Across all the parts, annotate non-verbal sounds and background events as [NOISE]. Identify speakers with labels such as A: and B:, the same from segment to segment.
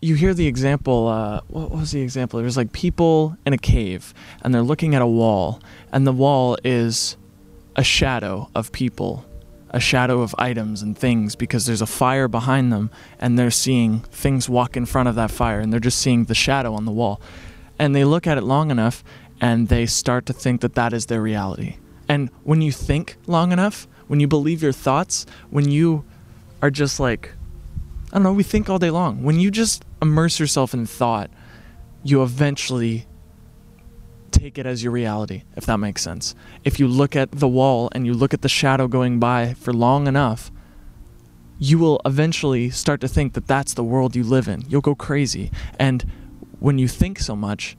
A: you hear the example. Uh, what was the example? There's like people in a cave, and they're looking at a wall, and the wall is a shadow of people, a shadow of items and things, because there's a fire behind them, and they're seeing things walk in front of that fire, and they're just seeing the shadow on the wall, and they look at it long enough, and they start to think that that is their reality. And when you think long enough, when you believe your thoughts, when you are just like I don't know, we think all day long. When you just immerse yourself in thought, you eventually take it as your reality, if that makes sense. If you look at the wall and you look at the shadow going by for long enough, you will eventually start to think that that's the world you live in. You'll go crazy. And when you think so much,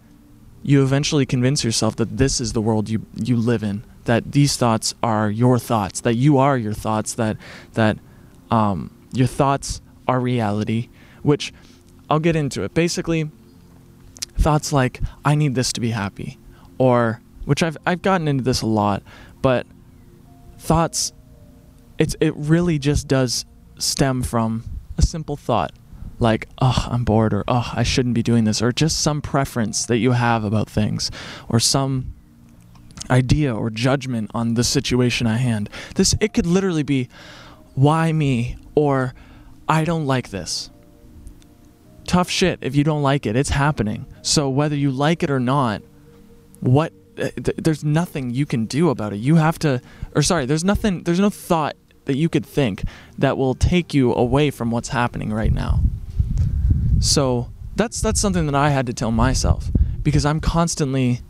A: you eventually convince yourself that this is the world you, you live in, that these thoughts are your thoughts, that you are your thoughts, that, that um, your thoughts are reality, which I'll get into it. Basically, thoughts like I need this to be happy or which I've I've gotten into this a lot, but thoughts it's it really just does stem from a simple thought like oh i'm bored or oh i shouldn't be doing this or just some preference that you have about things or some idea or judgment on the situation at hand this it could literally be why me or I don't like this. Tough shit if you don't like it. It's happening. So whether you like it or not, what uh, th- there's nothing you can do about it. You have to or sorry, there's nothing there's no thought that you could think that will take you away from what's happening right now. So that's that's something that I had to tell myself because I'm constantly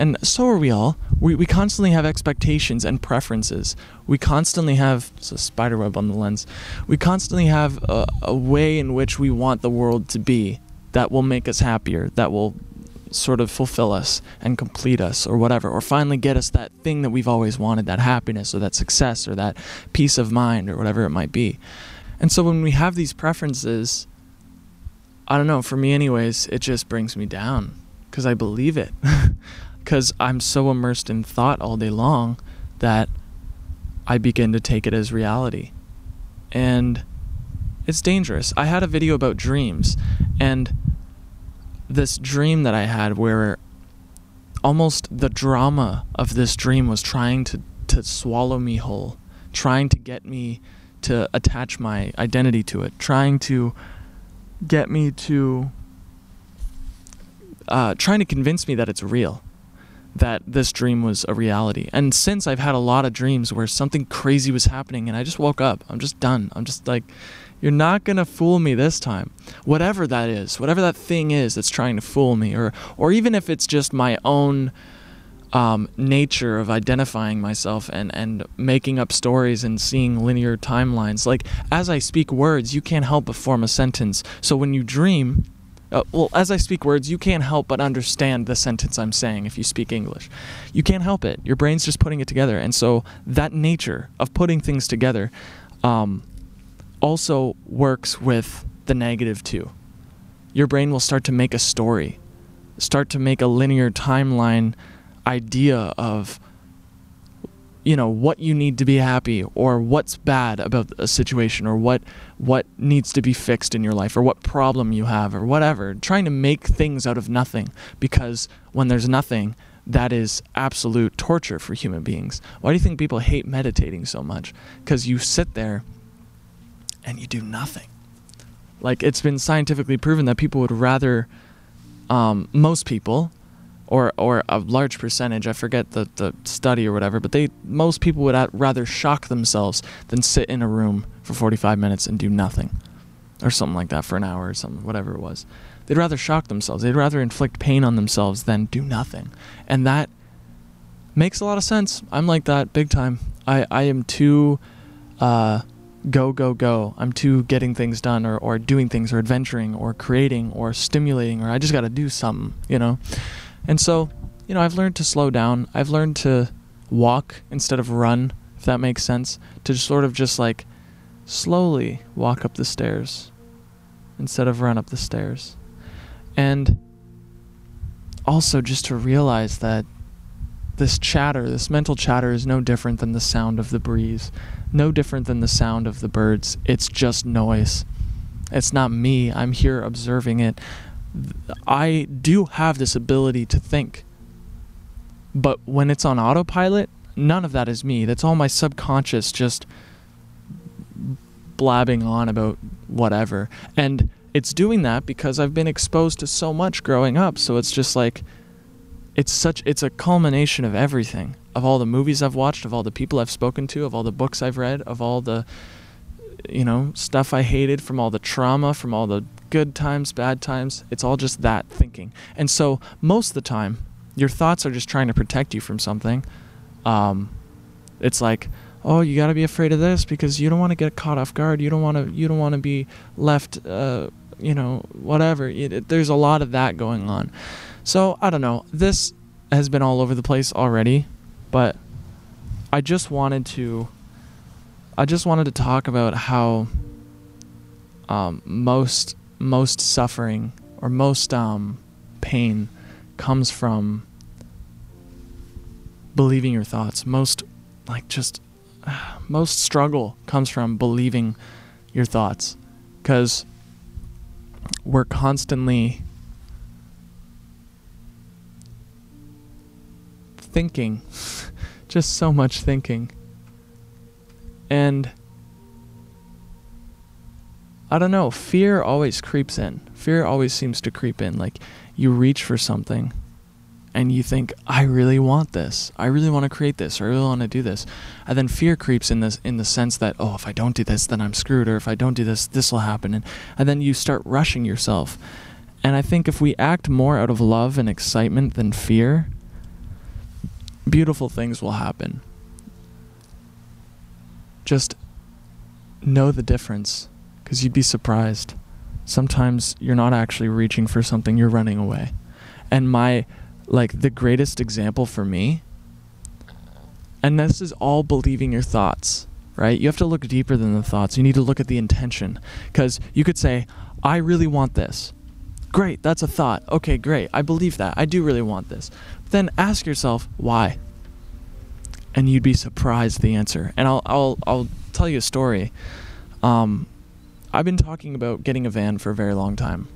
A: and so are we all. We, we constantly have expectations and preferences. We constantly have it's a spider web on the lens. We constantly have a, a way in which we want the world to be that will make us happier, that will sort of fulfill us and complete us or whatever, or finally get us that thing that we've always wanted, that happiness or that success or that peace of mind or whatever it might be. And so when we have these preferences, I don't know, for me anyways, it just brings me down because I believe it. [LAUGHS] because I'm so immersed in thought all day long that I begin to take it as reality. And it's dangerous. I had a video about dreams, and this dream that I had where almost the drama of this dream was trying to, to swallow me whole, trying to get me to attach my identity to it, trying to get me to, uh, trying to convince me that it's real that this dream was a reality. And since I've had a lot of dreams where something crazy was happening and I just woke up, I'm just done. I'm just like, you're not going to fool me this time. Whatever that is, whatever that thing is that's trying to fool me, or, or even if it's just my own um, nature of identifying myself and, and making up stories and seeing linear timelines. Like, as I speak words, you can't help but form a sentence. So when you dream, uh, well, as I speak words, you can't help but understand the sentence I'm saying if you speak English. You can't help it. Your brain's just putting it together. And so that nature of putting things together um, also works with the negative too. Your brain will start to make a story, start to make a linear timeline idea of you know what you need to be happy or what's bad about a situation or what what needs to be fixed in your life or what problem you have or whatever. Trying to make things out of nothing because when there's nothing that is absolute torture for human beings. Why do you think people hate meditating so much? Because you sit there and you do nothing. Like it's been scientifically proven that people would rather um, most people or or a large percentage i forget the, the study or whatever but they most people would rather shock themselves than sit in a room for 45 minutes and do nothing or something like that for an hour or something whatever it was. They'd rather shock themselves. They'd rather inflict pain on themselves than do nothing. And that makes a lot of sense. I'm like that big time. I i am too uh go go go. I'm too getting things done or, or doing things or adventuring or creating or stimulating or i just got to do something you know and so, you know, I've learned to slow down. I've learned to walk instead of run, if that makes sense. To sort of just like slowly walk up the stairs instead of run up the stairs. And also just to realize that this chatter, this mental chatter, is no different than the sound of the breeze, no different than the sound of the birds. It's just noise. It's not me. I'm here observing it. I do have this ability to think. But when it's on autopilot, none of that is me. That's all my subconscious just blabbing on about whatever. And it's doing that because I've been exposed to so much growing up. So it's just like it's such it's a culmination of everything. Of all the movies I've watched, of all the people I've spoken to, of all the books I've read, of all the you know, stuff I hated, from all the trauma, from all the good times, bad times. It's all just that thinking. And so most of the time, your thoughts are just trying to protect you from something. Um, it's like, oh, you got to be afraid of this because you don't want to get caught off guard. You don't want to. You don't want to be left. Uh, you know, whatever. It, it, there's a lot of that going on. So I don't know. This has been all over the place already, but I just wanted to I just wanted to talk about how um, most most suffering or most um, pain comes from believing your thoughts. Most like just uh, [SIGHS] most struggle comes from believing your thoughts because we're constantly thinking [LAUGHS] just so much thinking and I don't know, fear always creeps in. Fear always seems to creep in. Like you reach for something and you think, I really want this. I really want to create this or I really want to do this. And then fear creeps in this in the sense that, oh, if I don't do this, then I'm screwed, or if I don't do this, this will happen. And and then you start rushing yourself. And I think if we act more out of love and excitement than fear, beautiful things will happen just know the difference because you'd be surprised. Sometimes you're not actually reaching for something, you're running away. And my, like, the greatest example for me, and this is all believing your thoughts, right? You have to look deeper than the thoughts. You need to look at the intention. Because you could say, I really want this. Great, that's a thought. Okay, great. I believe that. I do really want this. But then ask yourself, why? and you'd be surprised the answer. And I'll I'll I'll tell you a story. Um, I've been talking about getting a van for a very long time.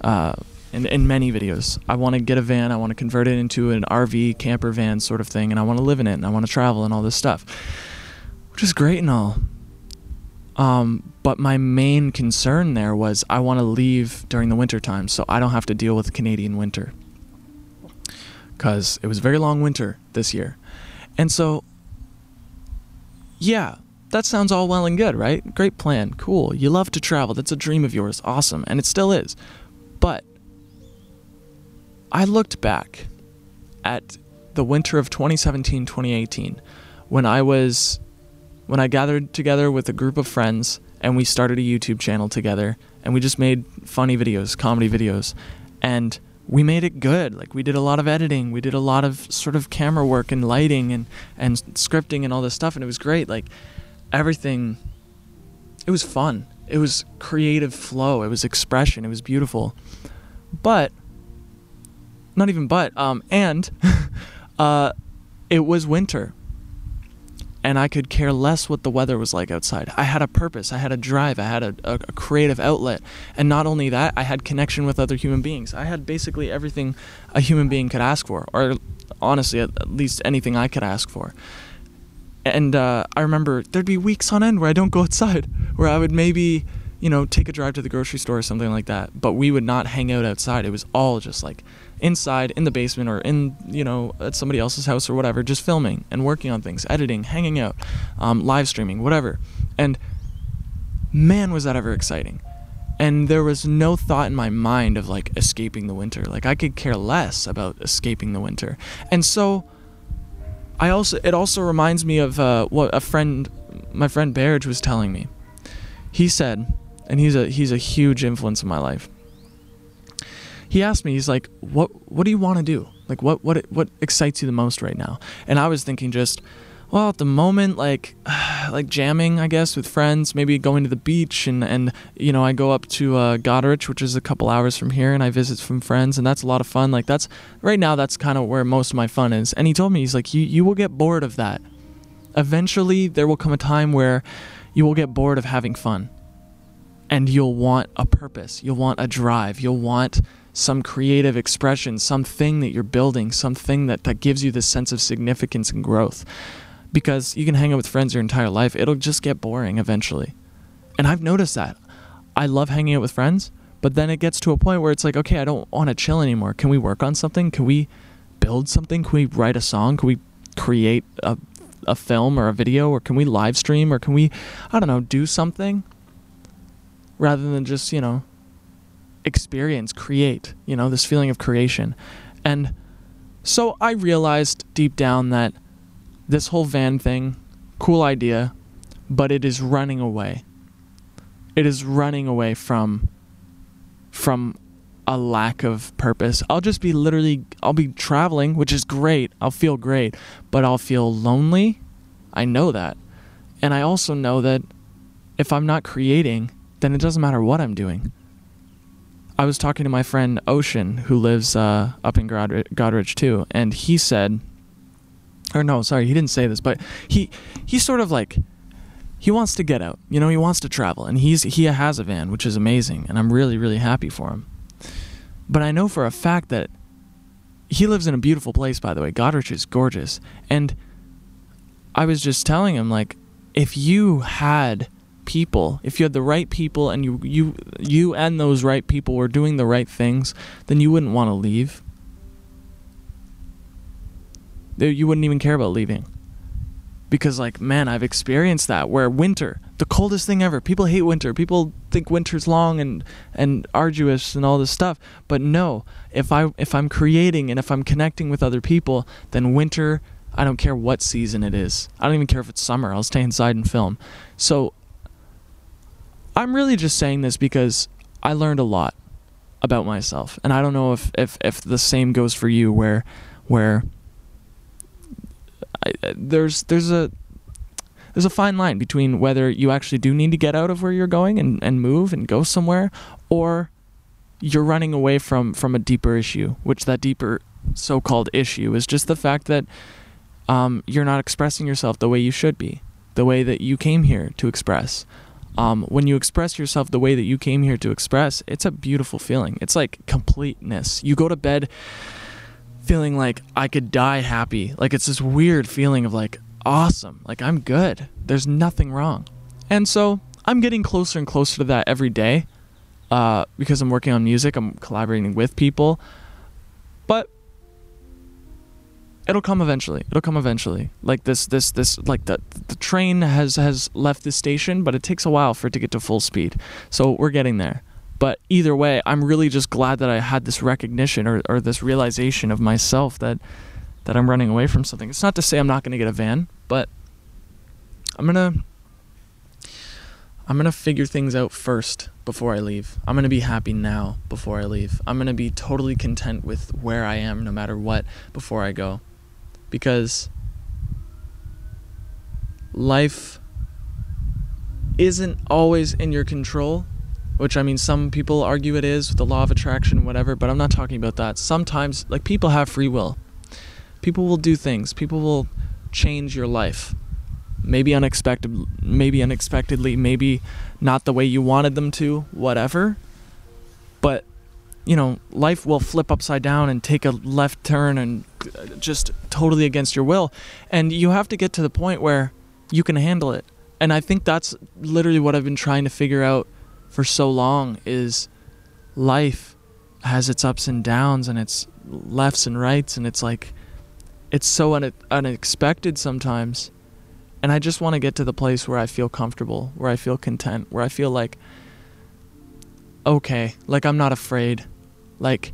A: Uh, in, in many videos, I want to get a van. I want to convert it into an RV camper van sort of thing, and I want to live in it, and I want to travel and all this stuff, which is great and all. Um, but my main concern there was I want to leave during the winter time, so I don't have to deal with Canadian winter. Because it was a very long winter this year and so, yeah, that sounds all well and good, right? Great plan. Cool. You love to travel. That's a dream of yours. Awesome. And it still is. But I looked back at the winter of 2017 2018 when I was when I gathered together with a group of friends and we started a YouTube channel together and we just made funny videos, comedy videos. And we made it good. Like we did a lot of editing, we did a lot of sort of camera work and lighting and and scripting and all this stuff, and it was great. Like everything, it was fun. It was creative flow. It was expression. It was beautiful. But not even but um and [LAUGHS] uh it was winter and I could care less what the weather was like outside. I had a purpose, I had a drive, I had a, a, a, creative outlet. And not only that, I had connection with other human beings. I had basically everything a human being could ask for, or honestly, at, at least anything I could ask for. And uh, I remember there'd be weeks on end where I don't go outside, where I would maybe, you know, take a drive to the grocery store or something like that. But we would not hang out outside. It was all just like inside in the basement or in you know at somebody else's house or whatever just filming and working on things editing hanging out um, live streaming whatever and man was that ever exciting and there was no thought in my mind of like escaping the winter like i could care less about escaping the winter and so i also it also reminds me of uh, what a friend my friend Barrage was telling me he said and he's a he's a huge influence in my life he asked me, he's like, "What what do you want to do? Like what what what excites you the most right now?" And I was thinking just well, at the moment, like, [SIGHS] like jamming, I guess, with friends. Maybe going to the beach, and and you know, I go up to uh, Goderich, which is a couple hours from here, and I visit some friends, and that's a lot of fun. Like that's right now, that's kind of where most of my fun is. And he told me, he's like, you you will get bored of that. Eventually, there will come a time where you will get bored of having fun and you'll want a purpose, you'll want a drive, you'll want some creative expression, something that you're building, something that, that gives you this sense of significance and growth. Because you can hang out with friends your entire life, it'll just get boring eventually. And I've noticed that. I love hanging out with friends, but then it gets to a point where it's like, okay, I don't want to chill anymore. Can we work on something? Can we build something? Can we write a song? Can we create a, a film or a video? Or can we live stream? Or can we, I don't know, do something? Rather than just, you know, experience, create, you know, this feeling of creation. And so I realized deep down that this whole van thing, cool idea, but it is running away. It is running away from from a lack of purpose. I'll just be literally I'll be traveling, which is great. I'll feel great, but I'll feel lonely. I know that. And I also know that if I'm not creating, then it doesn't matter what I'm doing. I was talking to my friend Ocean, who lives uh, up in Godrich, Goderich too, and he said, or no, sorry, he didn't say this, but he he's sort of like he wants to get out. You know, he wants to travel, and he's he has a van, which is amazing, and I'm really really happy for him. But I know for a fact that he lives in a beautiful place. By the way, Goderich is gorgeous, and I was just telling him like, if you had people, if you had the right people and you you you and those right people were doing the right things, then you wouldn't want to leave. You wouldn't even care about leaving. Because like, man, I've experienced that where winter, the coldest thing ever. People hate winter. People think winter's long and and arduous and all this stuff. But no, if I if I'm creating and if I'm connecting with other people, then winter I don't care what season it is. I don't even care if it's summer. I'll stay inside and film. So I'm really just saying this because I learned a lot about myself, and I don't know if if if the same goes for you, where where I, there's there's a there's a fine line between whether you actually do need to get out of where you're going and, and move and go somewhere, or you're running away from from a deeper issue, which that deeper so-called issue is just the fact that um, you're not expressing yourself the way you should be, the way that you came here to express um, when you express yourself the way that you came here to express, it's a beautiful feeling. It's like completeness. You go to bed feeling like I could die happy. Like it's this weird feeling of like, awesome. Like I'm good. There's nothing wrong. And so I'm getting closer and closer to that every day uh, because I'm working on music, I'm collaborating with people. But it'll come eventually. It'll come eventually. Like this, this, this. Like the the train has has left the station, but it takes a while for it to get to full speed. So we're getting there. But either way, I'm really just glad that I had this recognition or, or this realization of myself that that I'm running away from something. It's not to say I'm not going to get a van, but I'm gonna I'm gonna figure things out first before I leave. I'm gonna be happy now before I leave. I'm gonna be totally content with where I am, no matter what, before I go because life isn't always in your control, which I mean, some people argue it is with the law of attraction, whatever, but I'm not talking about that. Sometimes, like, people have free will. People will do things, people will change your life. Maybe unexpected, maybe unexpectedly, maybe not the way you wanted them to, whatever. But you know, life will flip upside down and take a left turn and uh, just totally against your will. And you have to get to the point where you can handle it. And I think that's literally what I've been trying to figure out for so long is life has its ups and downs and its lefts and rights and it's like it's so une- unexpected sometimes. And I just want to get to the place where I feel comfortable, where I feel content, where I feel like okay, like I'm not afraid like,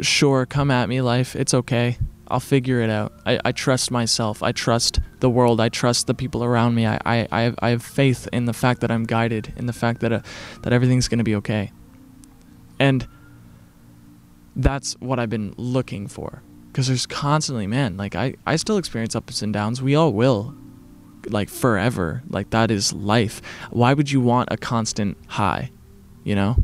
A: sure, come at me, life. It's okay. I'll figure it out. I, I trust myself. I trust the world. I trust the people around me. I, I, I, have, I have faith in the fact that I'm guided, in the fact that, uh, that everything's going to be okay. And that's what I've been looking for. Because there's constantly, man, like I, I still experience ups and downs. We all will. Like forever. Like that is life. Why would you want a constant high? You know?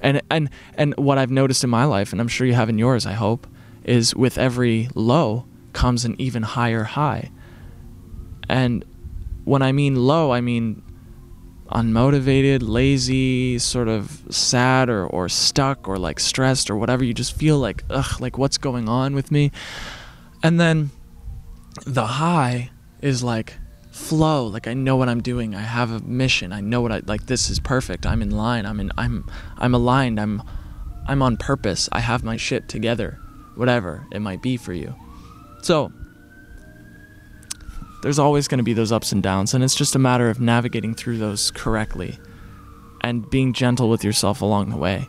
A: And and and what I've noticed in my life, and I'm sure you have in yours, I hope, is with every low comes an even higher high. And when I mean low, I mean unmotivated, lazy, sort of sad or, or stuck or like stressed or whatever. You just feel like, ugh, like what's going on with me? And then the high is like flow. Like I know what I'm doing. I have a mission. I know what I like this is perfect. I'm in line. I'm in I'm I'm aligned. I'm I'm on purpose. I have my shit together. Whatever it might be for you. So, there's always going to be those ups and downs, and it's just a matter of navigating through those correctly and being gentle with yourself along the way.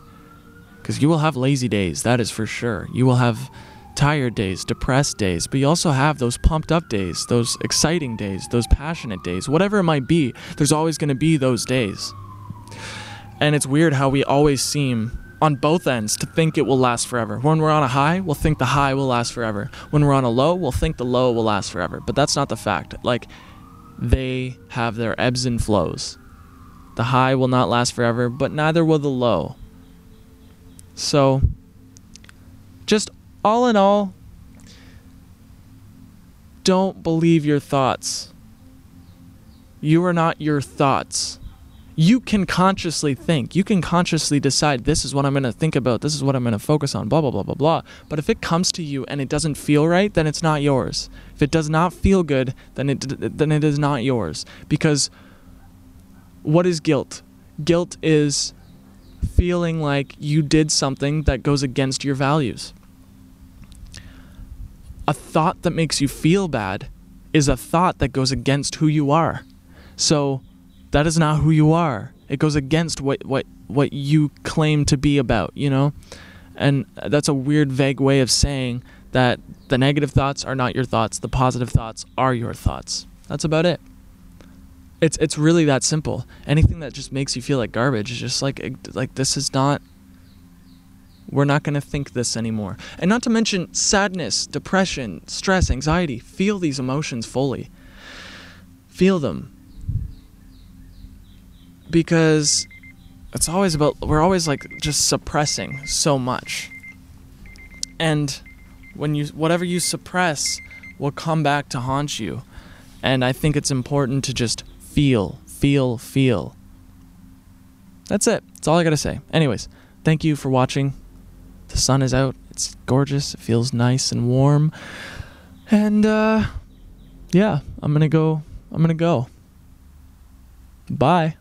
A: Because you will have lazy days, that is for sure. You will have tired days, depressed days, but you also have those pumped up days, those exciting days, those passionate days, whatever it might be, there's always going to be those days. And it's weird how we always seem on both ends to think it will last forever. When we're on a high, we'll think the high will last forever. When we're on a low, we'll think the low will last forever. But that's not the fact. Like, they have their ebbs and flows. The high will not last forever, but neither will the low. So, just all in all, don't believe your thoughts. You are not your thoughts you can consciously think. You can consciously decide this is what I'm going to think about. This is what I'm going to focus on, blah, blah, blah, blah, blah. But if it comes to you and it doesn't feel right, then it's not yours. If it does not feel good, then it, then it is not yours. Because what is guilt? Guilt is feeling like you did something that goes against your values. A thought that makes you feel bad is a thought that goes against who you are. So, that is not who you are. It goes against what what what you claim to be about, you know? And that's a weird vague way of saying that the negative thoughts are not your thoughts, the positive thoughts are your thoughts. That's about it. It's it's really that simple. Anything that just makes you feel like garbage is just like like this is not we're not going to think this anymore. And not to mention sadness, depression, stress, anxiety. Feel these emotions fully. Feel them because it's always about we're always like just suppressing so much. And when you whatever you suppress will come back to haunt you. And i think it's important to just feel feel feel. That's it. That's all i gotta say. Anyways thank you for watching. The sun is out. It's gorgeous. It feels nice and warm. And uh yeah i'm gonna go i'm gonna go. Bye